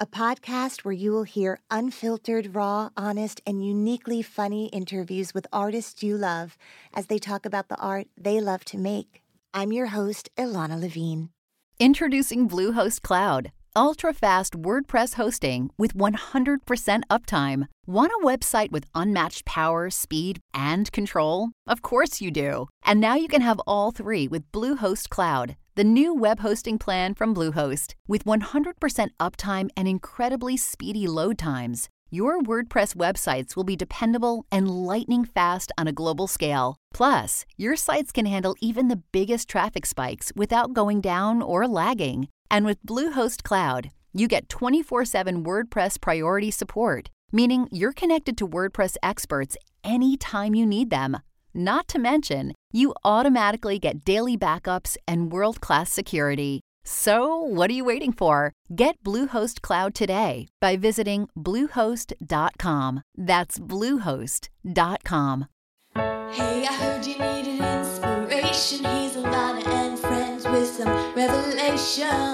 a podcast where you will hear unfiltered, raw, honest, and uniquely funny interviews with artists you love as they talk about the art they love to make. I'm your host, Ilana Levine. Introducing Bluehost Cloud, ultra fast WordPress hosting with 100% uptime. Want a website with unmatched power, speed, and control? Of course you do. And now you can have all three with Bluehost Cloud the new web hosting plan from Bluehost. With 100% uptime and incredibly speedy load times, your WordPress websites will be dependable and lightning fast on a global scale. Plus, your sites can handle even the biggest traffic spikes without going down or lagging. And with Bluehost Cloud, you get 24 7 WordPress priority support, meaning you're connected to WordPress experts anytime you need them. Not to mention, you automatically get daily backups and world class security. So, what are you waiting for? Get Bluehost Cloud today by visiting Bluehost.com. That's Bluehost.com. Hey, I heard you needed inspiration. He's a and friends with some revelations.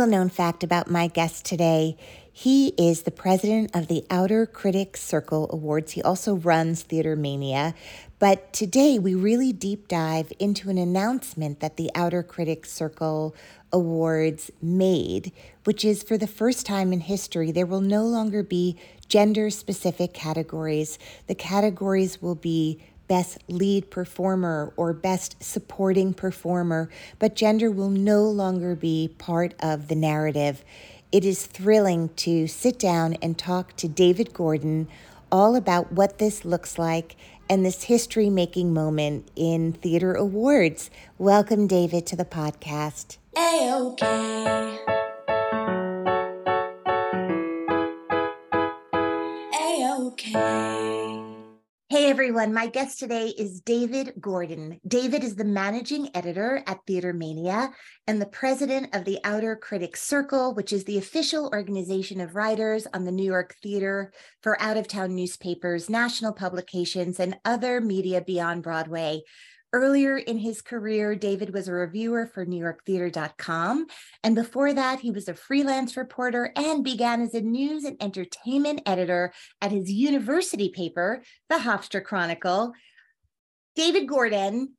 Little known fact about my guest today he is the president of the Outer Critics Circle Awards. He also runs Theater Mania. But today we really deep dive into an announcement that the Outer Critics Circle Awards made, which is for the first time in history, there will no longer be gender specific categories. The categories will be Best Lead Performer or Best Supporting Performer, but gender will no longer be part of the narrative. It is thrilling to sit down and talk to David Gordon all about what this looks like and this history making moment in theater awards. Welcome, David, to the podcast. A-OK. Everyone, my guest today is David Gordon. David is the managing editor at Theater Mania and the president of the Outer Critics Circle, which is the official organization of writers on the New York theater for out of town newspapers, national publications, and other media beyond Broadway. Earlier in his career, David was a reviewer for NewYorkTheater.com. And before that, he was a freelance reporter and began as a news and entertainment editor at his university paper, the Hofstra Chronicle. David Gordon.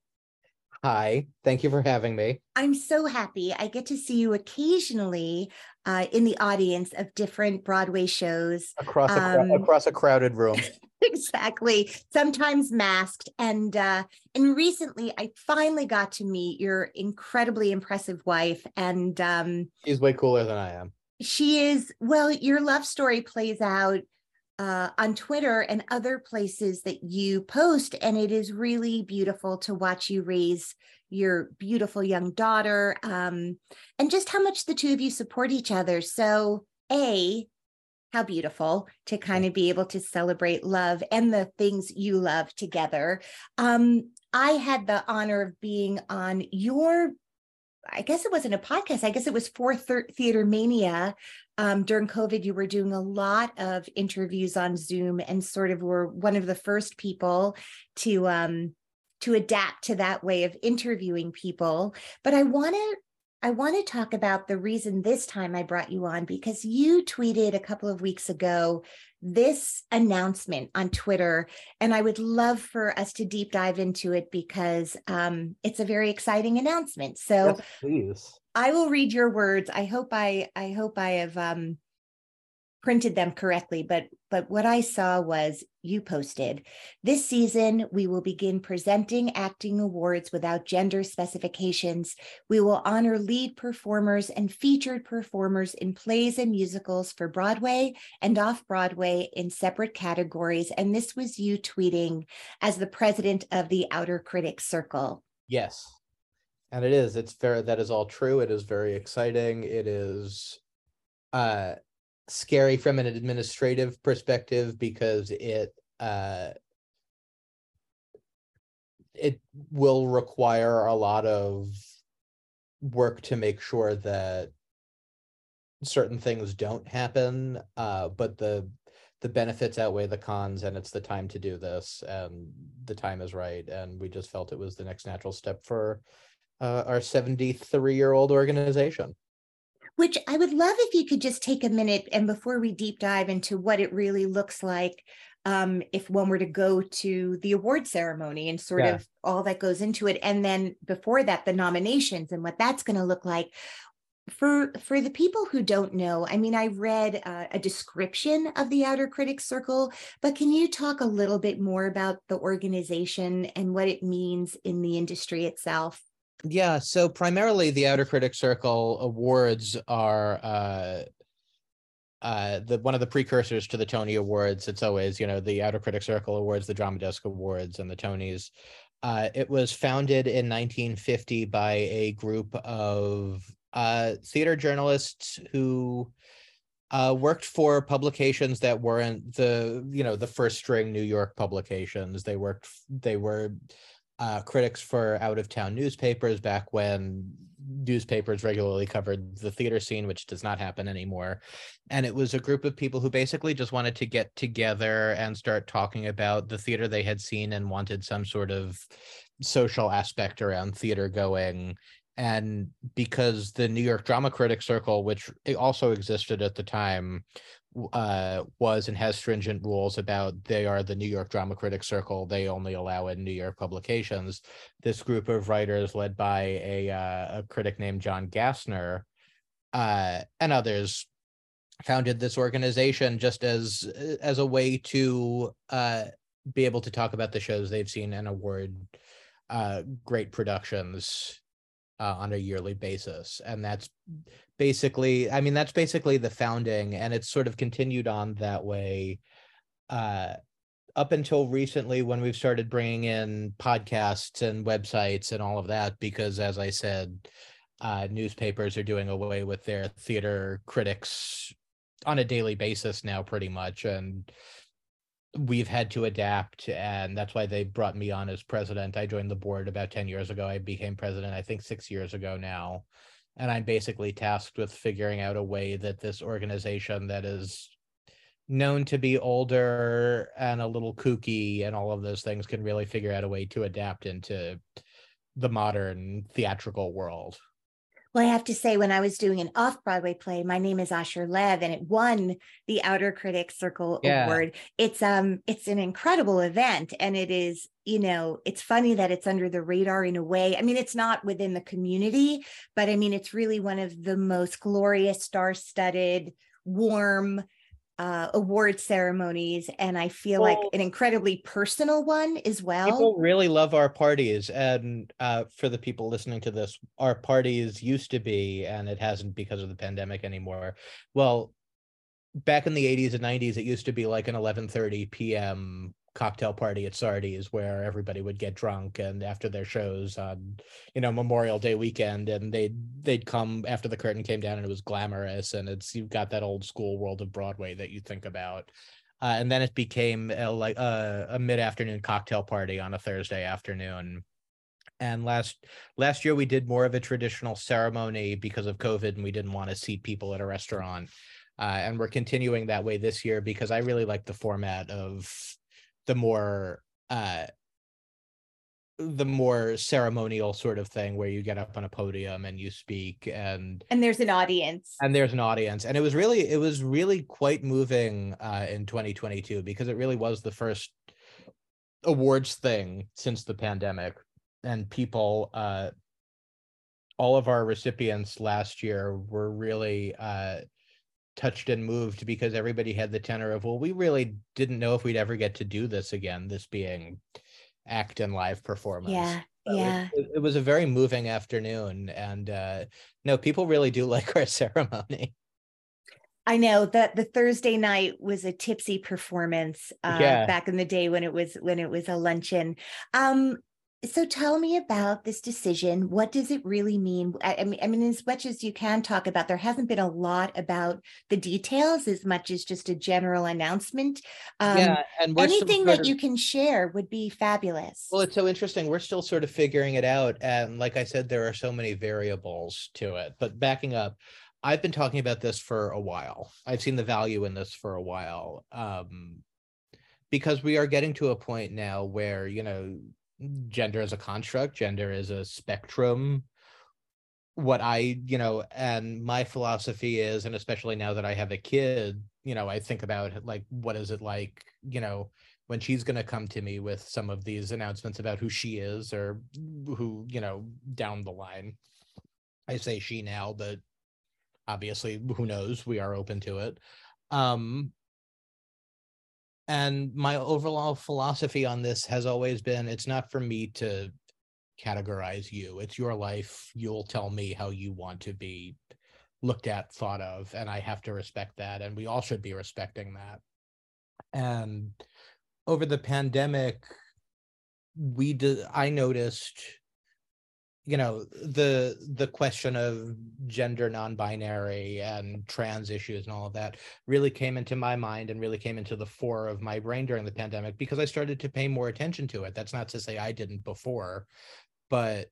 Hi, thank you for having me. I'm so happy. I get to see you occasionally uh, in the audience of different Broadway shows across a, um, across a crowded room. exactly sometimes masked and uh and recently i finally got to meet your incredibly impressive wife and um she's way cooler than i am she is well your love story plays out uh, on Twitter and other places that you post. And it is really beautiful to watch you raise your beautiful young daughter um, and just how much the two of you support each other. So, A, how beautiful to kind of be able to celebrate love and the things you love together. Um, I had the honor of being on your, I guess it wasn't a podcast, I guess it was for Theater Mania. Um, during COVID, you were doing a lot of interviews on Zoom and sort of were one of the first people to um, to adapt to that way of interviewing people. But I want to I want to talk about the reason this time I brought you on because you tweeted a couple of weeks ago this announcement on Twitter, and I would love for us to deep dive into it because um, it's a very exciting announcement. So, yes, please, I will read your words. I hope I I hope I have um, printed them correctly, but but what I saw was you posted this season we will begin presenting acting awards without gender specifications. We will honor lead performers and featured performers in plays and musicals for Broadway and off Broadway in separate categories. And this was you tweeting as the president of the Outer Critics Circle. Yes. and it is it's very that is all true it is very exciting it is uh scary from an administrative perspective because it uh it will require a lot of work to make sure that certain things don't happen uh but the the benefits outweigh the cons and it's the time to do this and the time is right. And we just felt it was the next natural step for uh, our 73 year old organization which I would love if you could just take a minute and before we deep dive into what it really looks like, um, if one were to go to the award ceremony and sort Yeah. of all that goes into it, and then before that, the nominations and what that's going to look like. For for the people who don't know, I mean, I read uh, a description of the Outer Critics Circle, but can you talk a little bit more about the organization and what it means in the industry itself? Yeah, so primarily the Outer Critics Circle awards are uh uh the one of the precursors to the Tony Awards. It's always, you know, the Outer Critics Circle Awards, the Drama Desk Awards, and the Tonys. Uh it was founded in 1950 by a group of uh theater journalists who uh worked for publications that weren't the, you know, the first string New York publications. They worked they were uh, critics for out of town newspapers back when newspapers regularly covered the theater scene, which does not happen anymore. And it was a group of people who basically just wanted to get together and start talking about the theater they had seen and wanted some sort of social aspect around theater going. And because the New York Drama Critics Circle, which also existed at the time, uh, was and has stringent rules about they are the New York Drama Critics Circle. They only allow in New York publications. This group of writers, led by a uh, a critic named John Gassner, uh, and others, founded this organization just as as a way to uh, be able to talk about the shows they've seen and award uh, great productions uh, on a yearly basis. And that's basically, I mean, that's basically the founding, and it's sort of continued on that way uh, up until recently when we've started bringing in podcasts and websites and all of that. Because as I said, uh, newspapers are doing away with their theater critics on a daily basis now, pretty much. And we've had to adapt and that's why they brought me on as president. I joined the board about 10 years ago. I became president i think six years ago now. And i'm basically tasked with figuring out a way that this organization that is known to be older and a little kooky and all of those things can really figure out a way to adapt into the modern theatrical world Well, I have to say, when I was doing an off Broadway play, my name is Asher Lev, and it won the Outer Critics Circle Yeah. Award. It's um, it's an incredible event, and it is, you know, it's funny that it's under the radar in a way. I mean, it's not within the community, but I mean, it's really one of the most glorious, star-studded, warm uh, award ceremonies, and I feel like an incredibly personal one as well. People really love our parties, and uh, for the people listening to this, our parties used to be, and it hasn't because of the pandemic anymore. Well, back in the '80s and '90s, it used to be like an 11:30 p.m. cocktail party at Sardi's, where everybody would get drunk, and after their shows on, you know, Memorial Day weekend, and they'd they'd come after the curtain came down, and it was glamorous, and it's you've got that old school world of Broadway that you think about. Uh, and then it became a, like a, mid-afternoon cocktail party on a Thursday afternoon. And last last year we did more of a traditional ceremony because of COVID, and we didn't want to seat people at a restaurant. Uh, and we're continuing that way this year because I really like the format of the more uh, the more ceremonial sort of thing where you get up on a podium and you speak and and there's an audience. and there's an audience and it was really it was really quite moving uh in 2022 because it really was the first awards thing since the pandemic and people uh all of our recipients last year were really uh touched and moved because everybody had the tenor of well we really didn't know if we'd ever get to do this again this being act and live performance yeah, so it- yeah. it, it was a very moving afternoon and uh no people really do like our ceremony I know that the Thursday night was a tipsy performance uh, Yeah. back in the day when it was when it was a luncheon. Um, So tell me about this decision. What does it really mean? I, mean, I mean, as much as you can talk about, there hasn't been a lot about the details as much as just a general announcement. Um, yeah, and anything that of, you can share would be fabulous. Well, it's so interesting. We're still sort of figuring it out, and like I said, there are so many variables to it. But backing up, I've been talking about this for a while. I've seen the value in this for a while. Um, because we are getting to a point now where you know gender is a construct gender is a spectrum. What i you know and my philosophy is and especially now that i have a kid you know i think about like what is it like you know when she's going to come to me with some of these announcements about who she is or who you know down the line. I say she now but obviously who knows? We are open to it. Um and my overall philosophy on this has always been it's not for me to categorize you. It's your life. You'll tell me how you want to be looked at thought of and i have to respect that and we all should be respecting that. And over the pandemic we did i noticed you know the the question of gender non-binary and trans issues and all of that really came into my mind and really came into the fore of my brain during the pandemic because i started to pay more attention to it. That's not to say i didn't before but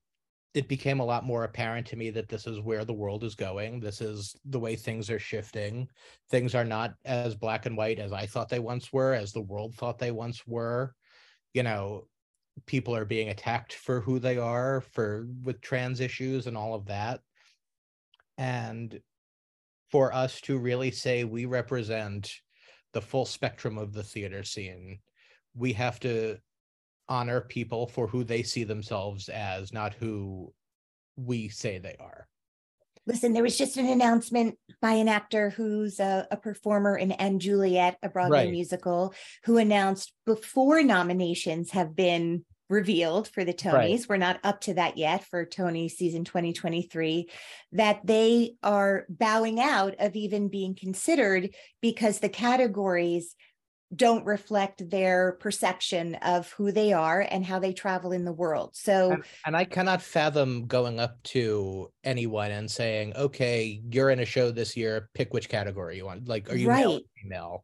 it became a lot more apparent to me that this is where the world is going. This is the way things are shifting. Things are not as black and white as i thought they once were as the world thought they once were. You know people are being attacked for who they are for with trans issues and all of that. And for us to really say we represent the full spectrum of the theater scene we have to honor people for who they see themselves as not who we say they are Listen, there was just an announcement by an actor who's a, a performer in & Juliet, a Broadway right. musical, who announced before nominations have been revealed for the Tonys. Right. We're not up to that yet for Tony season 2023, that they are bowing out of even being considered because the categories don't reflect their perception of who they are and how they travel in the world. So, and, and, I cannot fathom going up to anyone and saying, "Okay, you're in a show this year. Pick which category you want. Like, are you right. male or female?"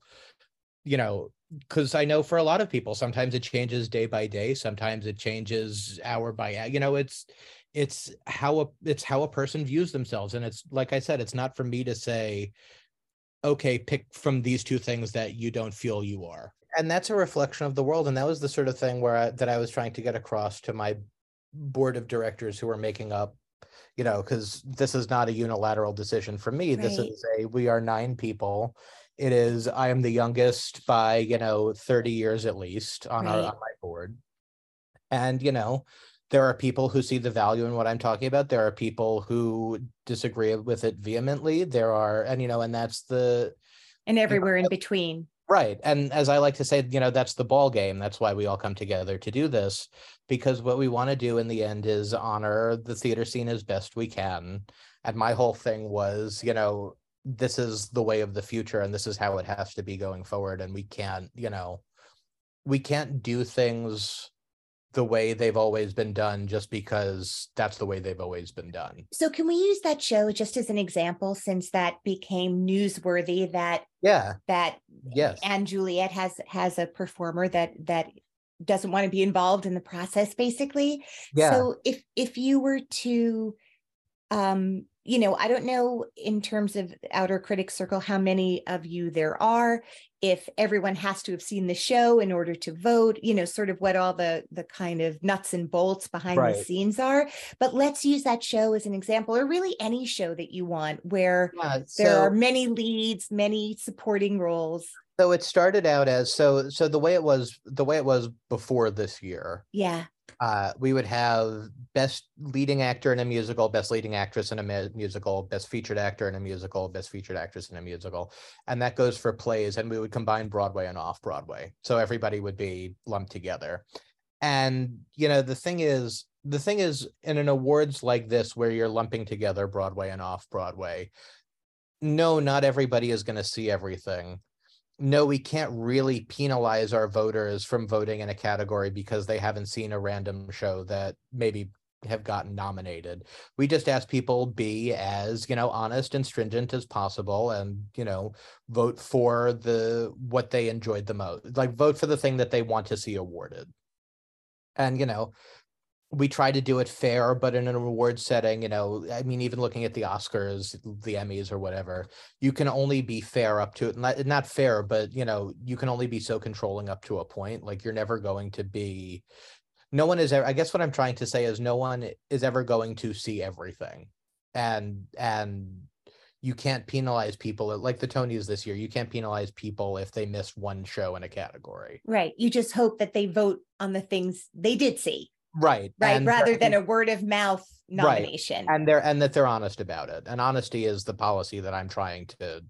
You know, because I know for a lot of people, sometimes it changes day by day. Sometimes it changes hour by hour. You know, it's it's how a it's how a person views themselves, and it's like I said, it's not for me to say okay, pick from these two things that you don't feel you are. And that's a reflection of the world. And that was the sort of thing where I, that I was trying to get across to my board of directors who were making up, you know, because this is not a unilateral decision for me. Right. This is a we are nine people. It is I am the youngest by you know thirty years at least on right. our on my board, and you know there are people who see the value in what I'm talking about. There are people who disagree with it vehemently. There are, and you know, and that's the and everywhere you know, in between. Right. And as I like to say, you know, that's the ball game. That's why we all come together to do this, because what we want to do in the end is honor the theater scene as best we can. And my whole thing was, you know, this is the way of the future and this is how it has to be going forward. And we can't, you know, we can't do things the way they've always been done just because that's the way they've always been done. So can we use that show just as an example since that became newsworthy that yeah that yes and Juliet has has a performer that that doesn't want to be involved in the process basically. Yeah. So if if you were to um you know, I don't know in terms of outer critic circle how many of you there are, if everyone has to have seen the show in order to vote, you know, sort of what all the the kind of nuts and bolts behind right. the scenes are. But let's use that show as an example, or really any show that you want where yeah, so, there are many leads, many supporting roles. So it started out as so so the way it was the way it was before this year. Yeah uh, we would have best leading actor in a musical, best leading actress in a musical, best featured actor in a musical, best featured actress in a musical, and that goes for plays. And we would combine Broadway and off Broadway, so everybody would be lumped together. And you know, the thing is, the thing is, in an awards like this, where you're lumping together Broadway and off Broadway, no, not everybody is going to see everything no, we can't really penalize our voters from voting in a category because they haven't seen a random show that maybe have gotten nominated. We just ask people be as, you know, honest and stringent as possible and, you know, vote for the what they enjoyed the most. Like vote for the thing that they want to see awarded. And, you know, we try to do it fair, but in an award setting, you know, I mean, even looking at the Oscars, the Emmys, or whatever, you can only be fair up to it. Not, not fair, but you know, you can only be so controlling up to a point. Like you're never going to be. No one is ever. I guess what I'm trying to say is no one is ever going to see everything, and and you can't penalize people like the Tonys this year. You can't penalize people if they miss one show in a category. Right. You just hope that they vote on the things they did see right right and rather than a word of mouth nomination right. and they're and that they're honest about it and honesty is the policy that i'm trying to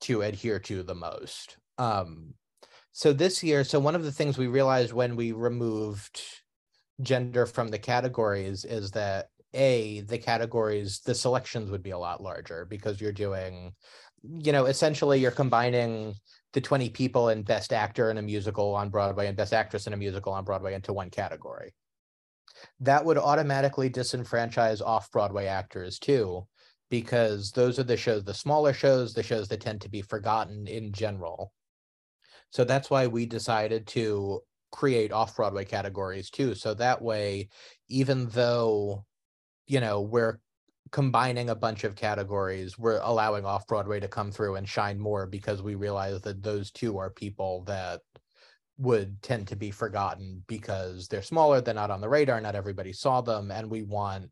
to adhere to the most um so this year so one of the things we realized when we removed gender from the categories is that a the categories the selections would be a lot larger because you're doing you know essentially you're combining the 20 people in best actor in a musical on Broadway and best actress in a musical on Broadway into one category. That would automatically disenfranchise off Broadway actors too, because those are the shows, the smaller shows, the shows that tend to be forgotten in general. So that's why we decided to create off Broadway categories too. So that way, even though, you know, we're combining a bunch of categories we're allowing off broadway to come through and shine more because we realize that those two are people that would tend to be forgotten because they're smaller they're not on the radar not everybody saw them and we want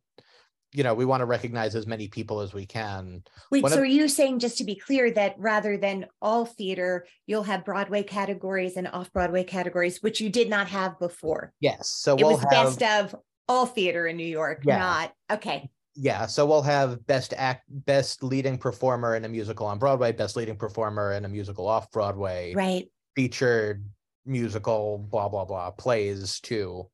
you know we want to recognize as many people as we can. Wait One so of- are you saying just to be clear that rather than all theater you'll have broadway categories and off broadway categories which you did not have before? Yes so it we'll was have best of all theater in new york Yeah. not okay yeah so we'll have best act best leading performer in a musical on broadway best leading performer in a musical off broadway right. featured musical blah blah blah plays too.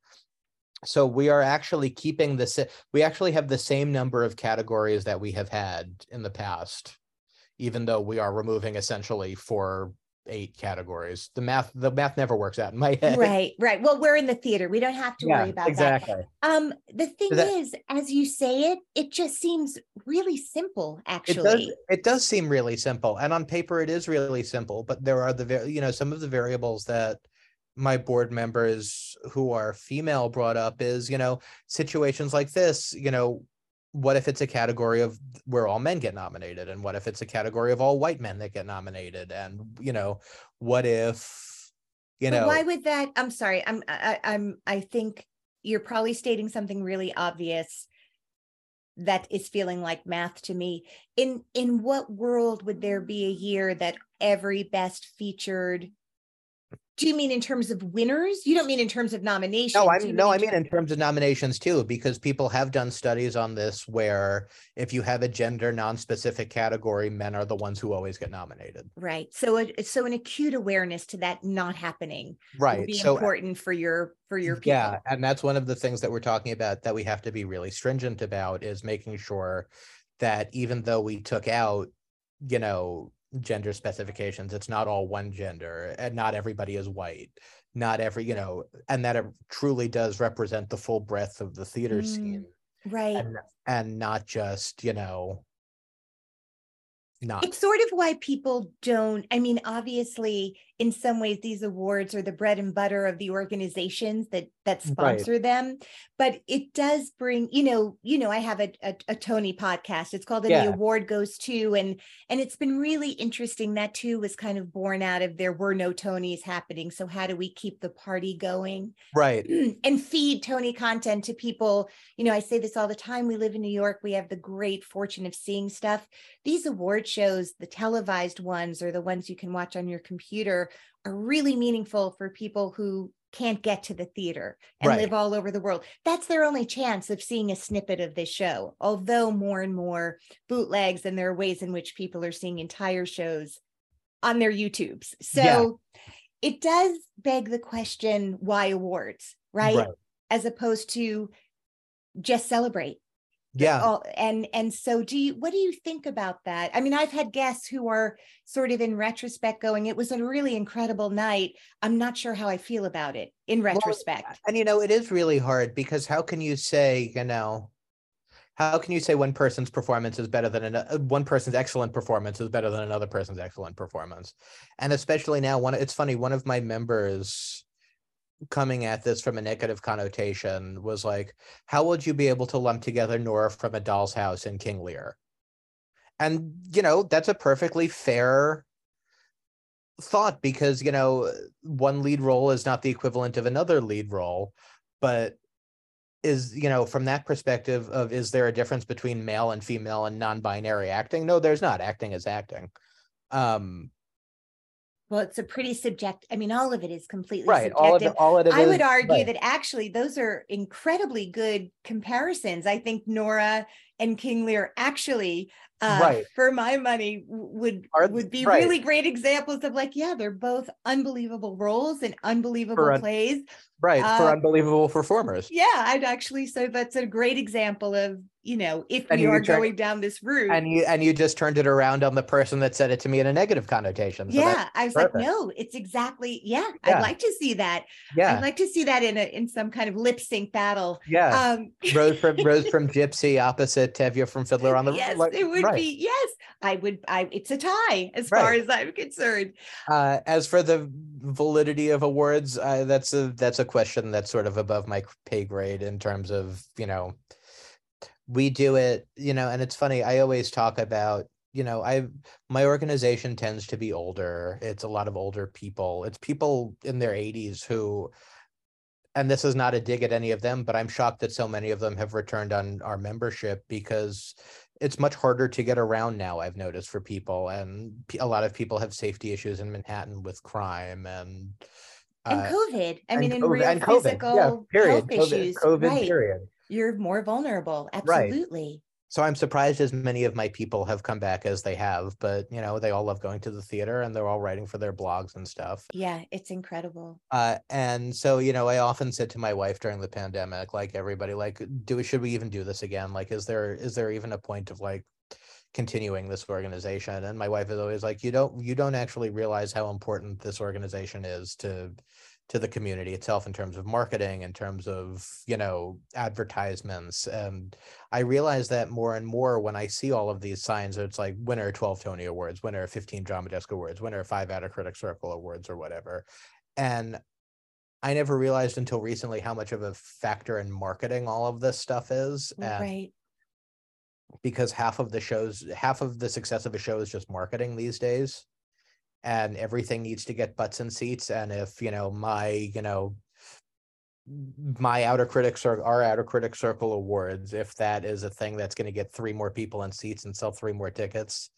So we are actually keeping this we actually have the same number of categories that we have had in the past even though we are removing essentially four eight categories. The math the math never works out in my head. Right right. Well we're in the theater. We don't have to Yeah, worry about that. exactly. Um the thing that- is as you say it it just seems really simple it actually. does it does seem really simple and on paper it is really simple but there are the you know some of the variables that my board members who are female brought up is you know situations like this you know what if it's a category of where all men get nominated and what if it's a category of all white men that get nominated and you know what if you But know why would that? I'm sorry. I'm I, I- I'm I think you're probably stating something really obvious that is feeling like math to me. In in what world would there be a year that every best featured do you mean in terms of winners? You don't mean in terms of nominations. No, you I'm no, I mean in terms of nominations too, because people have done studies on this where if you have a gender non-specific category, men are the ones who always get nominated. right. So a, so an acute awareness to that not happening would Right. be So important for your for your people. yeah, and that's one of the things that we're talking about that we have to be really stringent about is making sure that even though we took out, you know, gender specifications, it's not all one gender and not everybody is white. Not every, you know, and that it truly does represent the full breadth of the theater Mm. scene. Right. and and not just you know not it's sort of why people don't i mean obviously in some ways these awards are the bread and butter of the organizations that that Right. sponsor them but it does bring you know you know i have a, a, a tony podcast it's called and Yeah. the award goes to and and it's been really interesting that too was kind of born out of there were no tonys happening so how do we keep the party going right and feed Tony content to people. You know, I say this all the time. We live in New York. We have the great fortune of seeing stuff. These award shows, the televised ones or the ones you can watch on your computer, are really meaningful for people who can't get to the theater and Right. live all over the world. That's their only chance of seeing a snippet of this show. Although more and more bootlegs and there are ways in which people are seeing entire shows on their YouTubes. So Yeah. it does beg the question why awards, right? Right. As opposed to just celebrate. Yeah. all and and so do you what do you think about that i mean i've had guests who are sort of in retrospect going it was a really incredible night i'm not sure how i feel about it in Well, retrospect and you know, it is really hard because how can you say, you know, how can you say one person's performance is better than another one person's excellent performance is better than another person's excellent performance? And especially now, one it's funny, one of my members coming at this from a negative connotation was like, how would you be able to lump together Nora from a doll's house and King Lear? And you know, that's a perfectly fair thought because you know one lead role is not the equivalent of another lead role but is you know from that perspective of is there a difference between male and female and non-binary acting? No there's not. Acting is acting. Um well it's a pretty subject i mean all of it is completely right subjective all of it all of it I is- would argue right. that actually those are incredibly good comparisons. I think Nora and King Lear actually, uh, Right. for my money, would Are- would be right. really great examples of like, yeah, they're both unbelievable roles and unbelievable un- plays. right for uh, unbelievable performers Yeah, I'd actually so that's a great example of you know if And we you are going down this route. and you and you just turned it around on the person that said it to me in a negative connotation so yeah, I was perfect. like, no, it's exactly yeah. Yeah. I'd like to see that. yeah I'd like to see that in a in some kind of lip sync battle. yeah Um, rose from rose from gypsy opposite tevye from fiddler on the yes, like, it would right. be. Yes, I would. I. It's a tie as Right. far as I'm concerned. Uh, as for the validity of awards, uh, that's a that's a question that's sort of above my pay grade in terms of you know, we do it, you know, and it's funny. I always talk about you know, I my organization tends to be older. It's a lot of older people. It's people in their 80s who and this is not a dig at any of them, but I'm shocked that so many of them have returned on our membership because it's much harder to get around now i've noticed for people and a lot of people have safety issues in manhattan with crime and And uh, COVID. I and mean, in COVID real and physical yeah, period. health COVID, issues, COVID right? period. You're more vulnerable. Absolutely. Right. So I'm surprised as many of my people have come back as they have, but you know, they all love going to the theater and they're all writing for their blogs and stuff. Yeah, it's incredible. Uh, and so, you know, I often said to my wife during the pandemic, like everybody, like, do should we even do this again? Like, is there is there even a point of like continuing this organization? And my wife is always like, you don't you don't actually realize how important this organization is to to the community itself in terms of marketing, in terms of, you know, advertisements. And I realize that more and more when I see all of these signs, it's like winner 12 Tony Awards, winner 15 Drama Desk Awards, winner five Outer Critic Circle Awards or whatever. And I never realized until recently how much of a factor in marketing all of this stuff is. And right. because half of the shows, half of the success of a show is just marketing these days. And everything needs to get butts and seats. And if, you know, my, you know, my outer critic circle, our outer critic circle awards, if that is a thing that's going to get three more people in seats and sell three more tickets,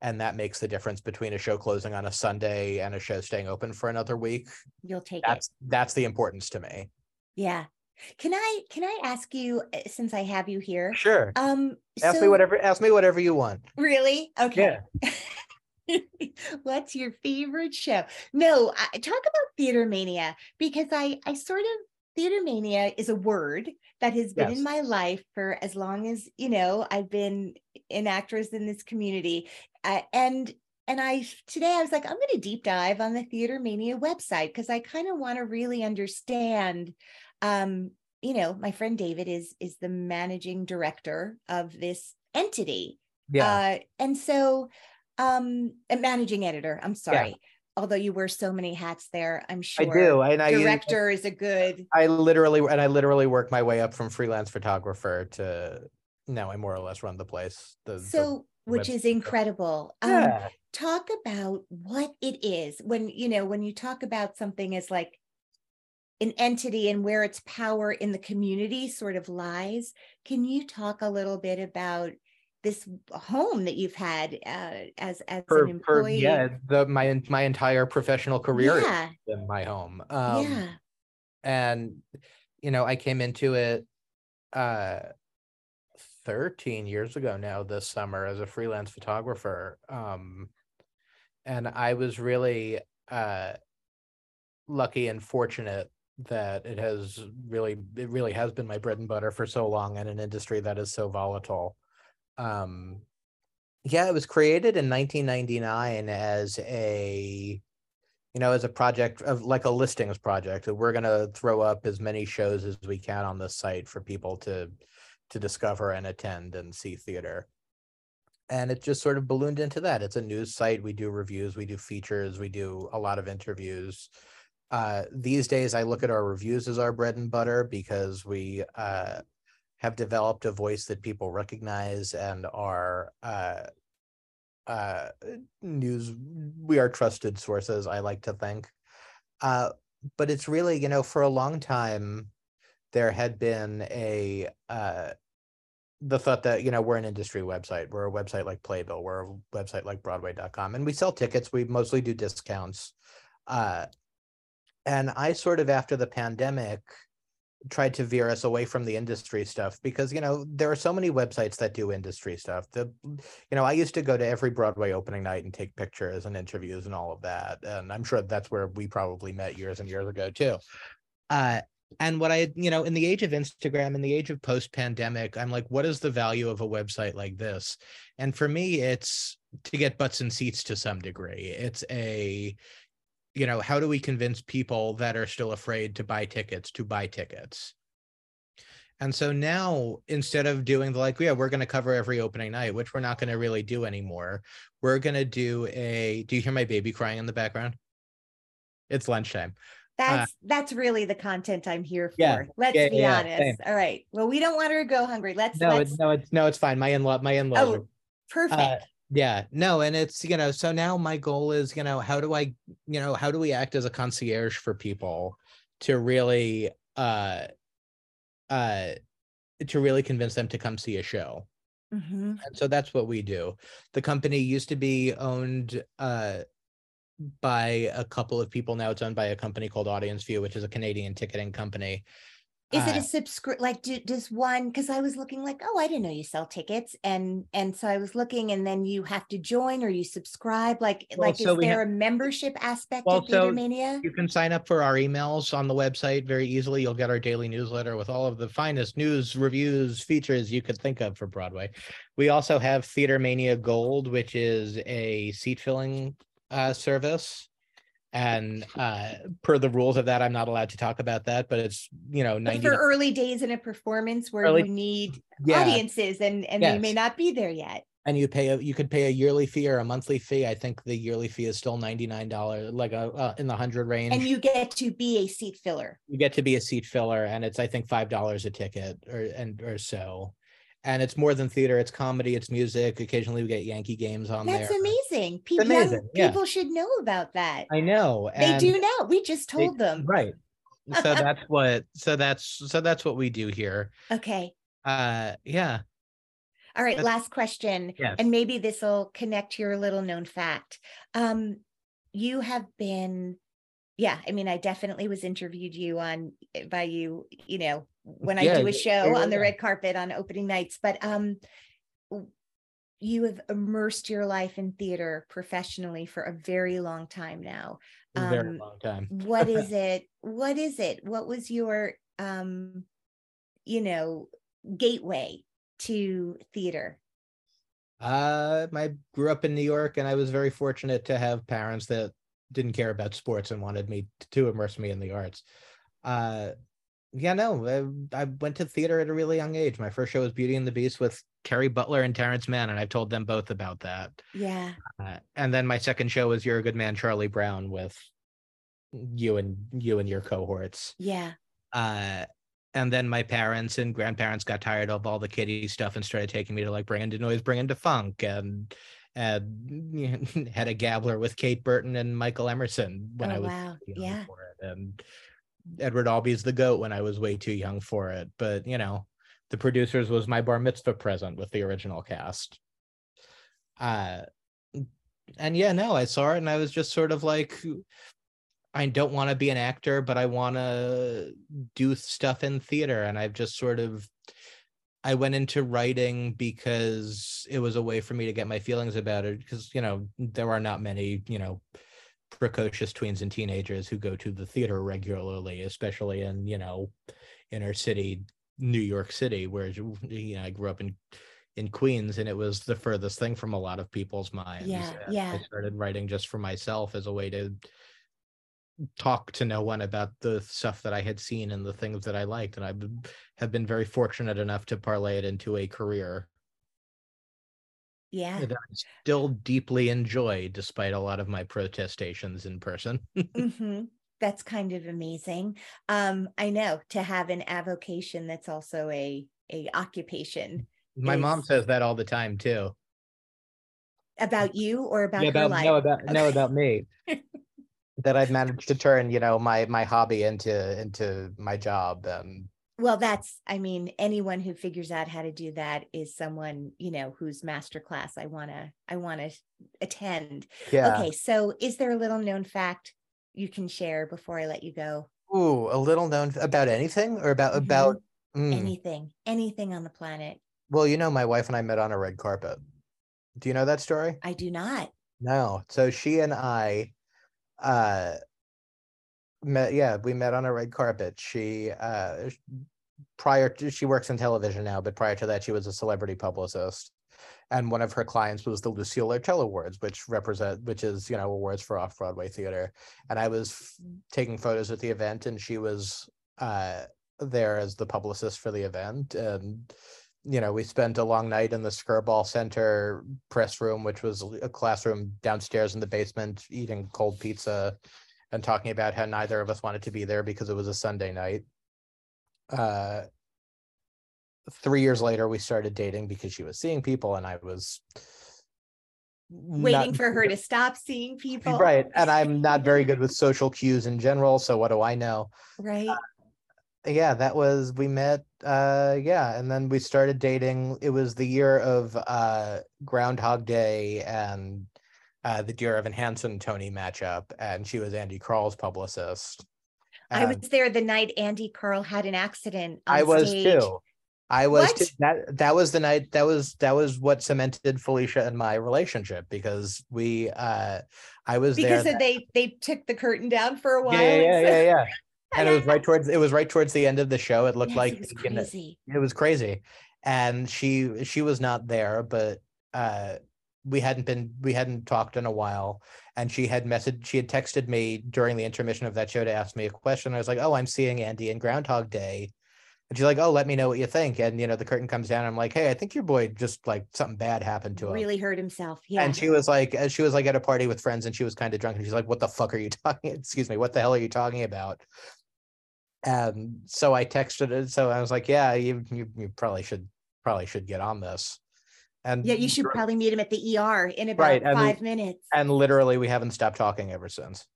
and that makes the difference between a show closing on a Sunday and a show staying open for another week, You'll take it. that's that's the importance to me. Yeah. Can I can I ask you uh, since I have you here? Sure. Um Ask me whatever ask me whatever you want. Really? Okay. What's your favorite show? No, I, talk about Theater Mania because I I sort of Theater Mania is a word that has been Yes. in my life for as long as you know I've been an actress in this community, uh, and and I today I was like I'm going to deep dive on the Theater Mania website because I kind of want to really understand. Um, you know, my friend David is is the managing director of this entity, Yeah, uh, and so, um, a managing editor. I'm sorry. Although you wear so many hats there, I'm sure I do. And I Director is a good. I literally and I literally work my way up from freelance photographer to now I more or less run the place. The, the- So, which is website. incredible. Um, talk about what it is when you know when you talk about something as like an entity and where its power in the community sort of lies. Can you talk a little bit about this home that you've had uh, as as an employee? yeah the my my entire professional career yeah, in my home. Um, yeah. and you know i came into it uh 13 years ago now this summer as a freelance photographer um and i was really uh lucky and fortunate that it has really it really has been my bread and butter for so long in an industry that is so volatile. Um, yeah, it was created in 1999 as a you know as a project of like a listings project that we're going to throw up as many shows as we can on the site for people to to discover and attend and see theater. And it just sort of ballooned into that. It's a news site. We do reviews. We do features. We do a lot of interviews. Uh, these days i look at our reviews as our bread and butter because we uh, have developed a voice that people recognize and are uh, uh, news we are trusted sources i like to think. Uh, but it's really you know for a long time there had been a uh, the thought that you know we're an industry website we're a website like playbill we're a website like broadway.com and we sell tickets we mostly do discounts uh, and i sort of after the pandemic tried to veer us away from the industry stuff because you know there are so many websites that do industry stuff. The you know i used to go to every broadway opening night and take pictures and interviews and all of that and i'm sure that's where we probably met years and years ago too. Uh, and what i you know in the age of instagram in the age of post pandemic i'm like what is the value of a website like this? And for me it's to get butts and seats to some degree. It's a you know how do we convince people that are still afraid to buy tickets to buy tickets and so now instead of doing the like yeah we're going to cover every opening night which we're not going to really do anymore we're going to do a do you hear my baby crying in the background it's lunchtime that's uh, that's really the content I'm here for. Yeah, let's yeah, be yeah, honest. same. All right. Well, we don't want her to go hungry. Let's no let's it's no it's no it's fine my in-law my in-laws Oh, are- perfect. uh, yeah no and it's you know so now my goal is you know how do i you know how do we act as a concierge for people to really uh uh to really convince them to come see a show? Mhm. and so that's what we do. The company used to be owned uh by a couple of people. Now it's owned by a company called AudienceView which is a canadian ticketing company Is it uh, a subscribe? like do, does one because I was looking like, oh, I didn't know you sell tickets. And and so I was looking and then you have to join or you subscribe. Like Well, like so is there a membership aspect Well, of Theater so Mania? You can sign up for our emails on the website very easily. You'll get our daily newsletter with all of the finest news, reviews, features you could think of for Broadway. We also have Theater Mania Gold, which is a seat filling uh, service. And uh, per the rules of that, I'm not allowed to talk about that, but it's, you know, 90. for early days in a performance where Early- you need Yeah. audiences and and they may not be there yet. and you pay a you could pay a yearly fee or a monthly fee. I think the yearly fee is still $99, like a, uh, in the hundred range. And you get to be a seat filler. you get to be a seat filler and it's i think five dollars a ticket or and or so and it's more than theater it's comedy it's music occasionally we get yankee games on That's there amazing. People, amazing, yeah. people should know about that. i know They do know. We just they- told them. right so that's what so that's so that's what we do here Okay. uh yeah All right. That's- Last question. yes and maybe this will connect to your little known fact. Um, you have been, yeah, I mean, I definitely was interviewed you on by you, you know, when I do a show yeah, on the red carpet on opening nights, but um you have immersed your life in theater professionally for a very long time now. a very um, long time What is it? What is it? What was your um, you know, gateway to theater? uh i grew up in new york and i was very fortunate to have parents that didn't care about sports and wanted me to immerse me in the arts uh yeah no I, I went to theater at a really young age my first show was beauty and the beast with kerry butler and terrence mann and i've told them both about that Yeah. uh, and then my second show was you're a good man charlie brown with you and you and your cohorts Yeah. uh and then my parents and grandparents got tired of all the kiddie stuff and started taking me to like bring in 'da noise bring in 'da funk and you know, hedda gabler with kate burton and michael emerson when oh, i was wow. too young Yeah. for it and edward albee's the goat when i was way too young for it but you know the producers was my bar mitzvah present with the original cast uh and yeah no i saw it and i was just sort of like I don't want to be an actor, but I want to do stuff in theater. And I've just sort of, I went into writing because it was a way for me to get my feelings about it. Because, you know, there are not many, you know, precocious tweens and teenagers who go to the theater regularly, especially in you know inner city New York City, where you know I grew up in in Queens, and it was the furthest thing from a lot of people's minds. Yeah, And yeah. I started writing just for myself as a way to talk to no one about the stuff that I had seen and the things that I liked, and I have been very fortunate enough to parlay it into a career Yeah. that I still deeply enjoy, despite a lot of my protestations in person. hmm That's kind of amazing. Um, I know to have an avocation that's also a a occupation My mom says that all the time too. about you or about yeah, about life. no about no about me. that I've managed to turn, you know, my my hobby into into my job. Um, Well, that's, I mean, anyone who figures out how to do that is someone, you know, whose masterclass I want to, I want to attend. yeah. Okay. So is there a little known fact you can share before I let you go? Ooh, a little known about anything or about Mhm. about. mm, Anything, anything on the planet. Well, you know, my wife and I met on a red carpet. Do you know that story? I do not. No. So she and I uh met yeah, we met on a red carpet. She uh prior to she works in television now, but prior to that she was a celebrity publicist. And one of her clients was the Lucille Lortel Awards, which represent which is, you know, awards for off-Broadway theater. And I was f- taking photos at the event and she was uh there as the publicist for the event and you know, we spent a long night in the Skirball Center press room, which was a classroom downstairs in the basement, eating cold pizza and talking about how neither of us wanted to be there because it was a Sunday night. Uh, three years later, we started dating because she was seeing people and I was Waiting not- for her to stop seeing people. Right. And I'm not very good with social cues in general. So what do I know? Right. yeah that was we met uh yeah and then we started dating it was the year of uh groundhog day and uh the dear evan hansen tony matchup and she was andy Karl's publicist I was there the night Andy Karl had an accident. On i was stage. too i was too. That that was the night that was that was what cemented felicia and my relationship because we uh i was Because there of they they took the curtain down for a while. yeah yeah yeah, yeah yeah and it was right towards it was right towards the end of the show it looked Yes, like it was you know, crazy. it was crazy and she she was not there but uh we hadn't been we hadn't talked in a while. And she had messaged she had texted me during the intermission of that show to ask me a question. I was like oh i'm seeing andy in groundhog day. And she's like oh let me know what you think. And you know the curtain comes down. And i'm like hey i think your boy just like something bad happened to him. Really hurt himself. Yeah. and she was like uh, she was like at a party with friends and she was kind of drunk. And she's like what the fuck are you talking excuse me what the hell are you talking about? And so i texted it so i was like yeah you you, you probably should probably should get on this and yeah, you should probably meet him at the ER in about Right, and- five minutes. and literally we haven't stopped talking ever since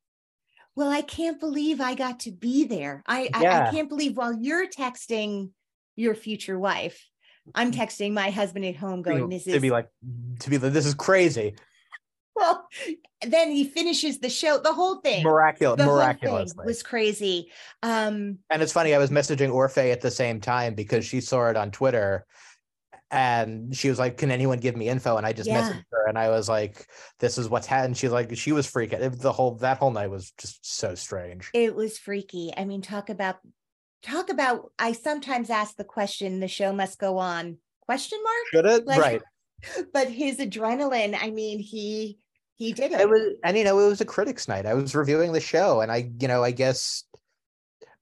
Well, I can't believe I got to be there. I, I, I can't believe while you're texting your future wife, I'm texting my husband at home going, this Mm-hmm. to is be like to be like this is crazy well, then he finishes the show, the whole thing. miraculous the whole miraculously was crazy. Um, And it's funny, I was messaging Orphe at the same time because she saw it on Twitter and she was like, Can anyone give me info? And I just Yeah. messaged her and I was like, This is what's happened. She's like, she was freaking the whole that whole night was just so strange. it was freaky. I mean, talk about talk about I sometimes ask the question, the show must go on question mark, Should it? Like, right. but his adrenaline, I mean, he he did it. It was and you know, it was a critics night. I was reviewing the show and I, you know, I guess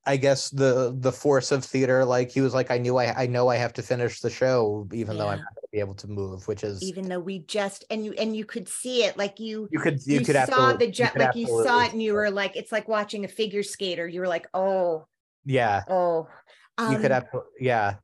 I guess the the force of theater, like he was like, I knew I I know I have to finish the show, even though I'm not gonna be able to move, which is even though we just and you and you could see it like you you could you, you, could saw the jet like you saw it and you were like it's like watching a figure skater you were like oh yeah. oh You could Um, have yeah.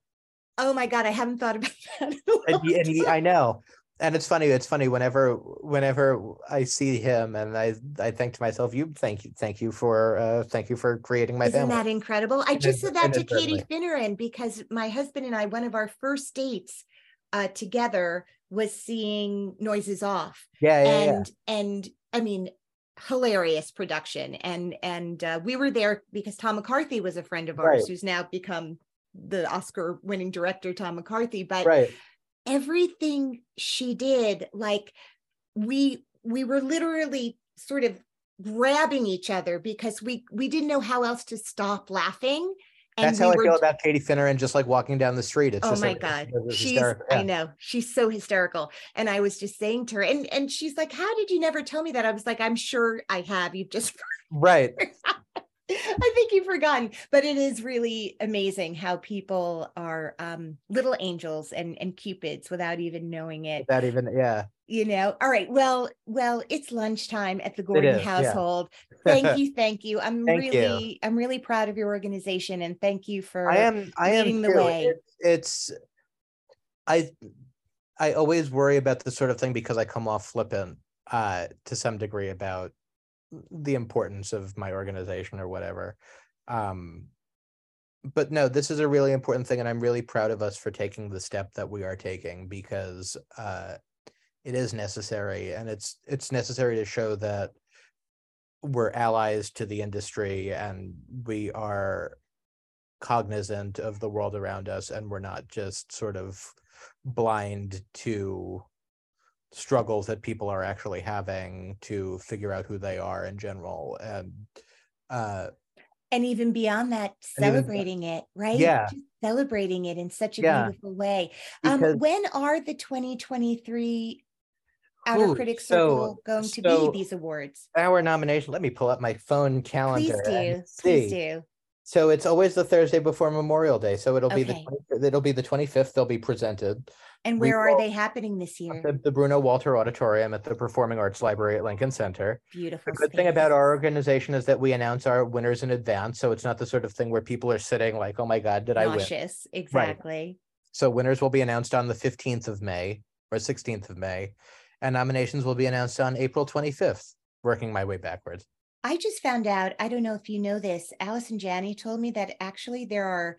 oh my god i haven't thought about that and, and he. I know, and it's funny. It's funny whenever whenever I see him, and I I think to myself, "You thank you, thank you for uh, thank you for creating my Isn't family." that incredible? I just said that to Katie. Finneran because my husband and I, one of our first dates uh, together was seeing Noises Off. yeah, yeah, yeah. and and I mean hilarious production and and uh, we were there because Tom McCarthy was a friend of ours Right. who's now become the Oscar winning director Tom McCarthy but Right. Everything she did like we we were literally sort of grabbing each other because we we didn't know how else to stop laughing. And That's we how I were feel about Katie Finneran just like walking down the street. It's oh just my like- god she's hysterical. i know she's so hysterical and i was just saying to her and and she's like how did you never tell me that i was like i'm sure i have you've just Right. i think you've forgotten but it is really amazing how people are um little angels and and cupids without even knowing it Without even yeah. you know all right well well it's lunchtime at the gordon is, yeah. household thank you thank you i'm Thank you. really i'm really proud of your organization and thank you for I am I am the too. way. It's, it's I I always worry about this sort of thing because I come off flippant uh to some degree about the importance of my organization or whatever. Um but no, this is a really important thing and I'm really proud of us for taking the step that we are taking because uh it is necessary and it's it's necessary to show that we're allies to the industry and we are cognizant of the world around us and we're not just sort of blind to struggles that people are actually having to figure out who they are in general and uh and even beyond that And even- celebrating it right? Yeah. Just celebrating it in such a Yeah. beautiful way. Um Because- when are the 2023 outer Ooh, critics so- going to so be these awards? our nomination let me pull up my phone calendar please do. Please do so it's always the thursday before memorial day so it'll be the Okay. 20, it'll be the 25th they'll be presented and We where are they happening this year the, the bruno walter auditorium at the performing arts library at lincoln center beautiful The good thing about our organization is that we announce our winners in advance, so it's not the sort of thing where people are sitting like, "Oh my God, did I win?" nauseous exactly So winners will be announced on the fifteenth of May or sixteenth of May, and nominations will be announced on April twenty-fifth. Working my way backwards. I just found out, I don't know if you know this, Allison Janney told me that actually there are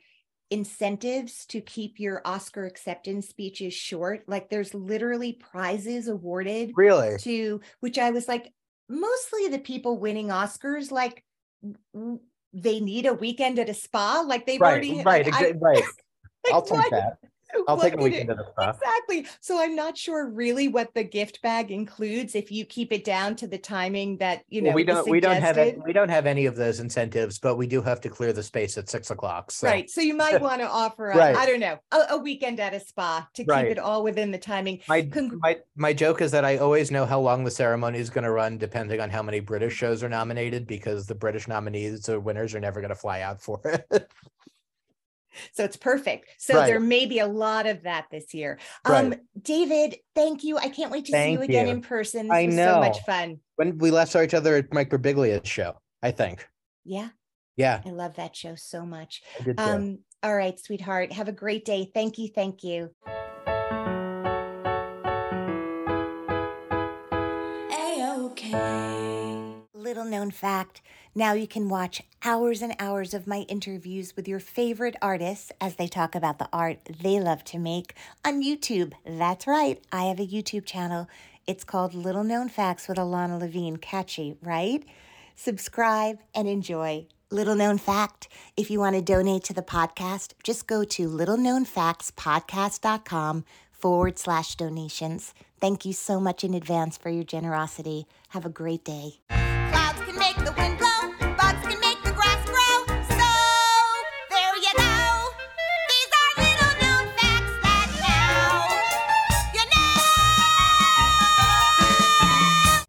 incentives to keep your Oscar acceptance speeches short. Like there's literally prizes awarded Really? to which I was like, mostly the people winning Oscars, like they need a weekend at a spa. Like they've Right, already right, like, I, right. Like, I'll take what- that. I'll take a weekend at a spa. Exactly. So I'm not sure really what the gift bag includes if you keep it down to the timing that you know Well, we don't we don't have any, we don't have any of those incentives, but we do have to clear the space at six o'clock. So. Right. So you might want to offer, a, Right. I don't know, a, a weekend at a spa to keep Right. it all within the timing. My, Congr- my my joke is that I always know how long the ceremony is going to run, depending on how many British shows are nominated, because the British nominees or winners are never going to fly out for it. So it's perfect. So Right. there may be a lot of that this year. Right. Um, David, thank you. I can't wait to see you again you. in person. This I was so much fun. when we last saw each other at Mike Birbiglia's show, I think. Yeah, Yeah, I love that show so much. Um, all right, sweetheart. Have a great day. Thank you. Thank you. Little known fact now you can watch hours and hours of my interviews with your favorite artists as they talk about the art they love to make on YouTube. That's right, I have a YouTube channel. It's called Little Known Facts with Ilana Levine. Catchy, right? Subscribe and enjoy. Little known fact if you want to donate to the podcast, just go to littleknownfactspodcast.com forward slash donations. Thank you so much in advance for your generosity. Have a great day.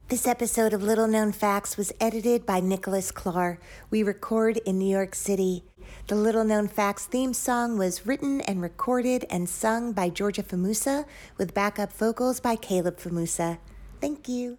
This episode of Little Known Facts was edited by Nicholas Clark. We record in New York City. The Little Known Facts theme song was written and recorded and sung by Georgia Famusa with backup vocals by Caleb Famusa. Thank you.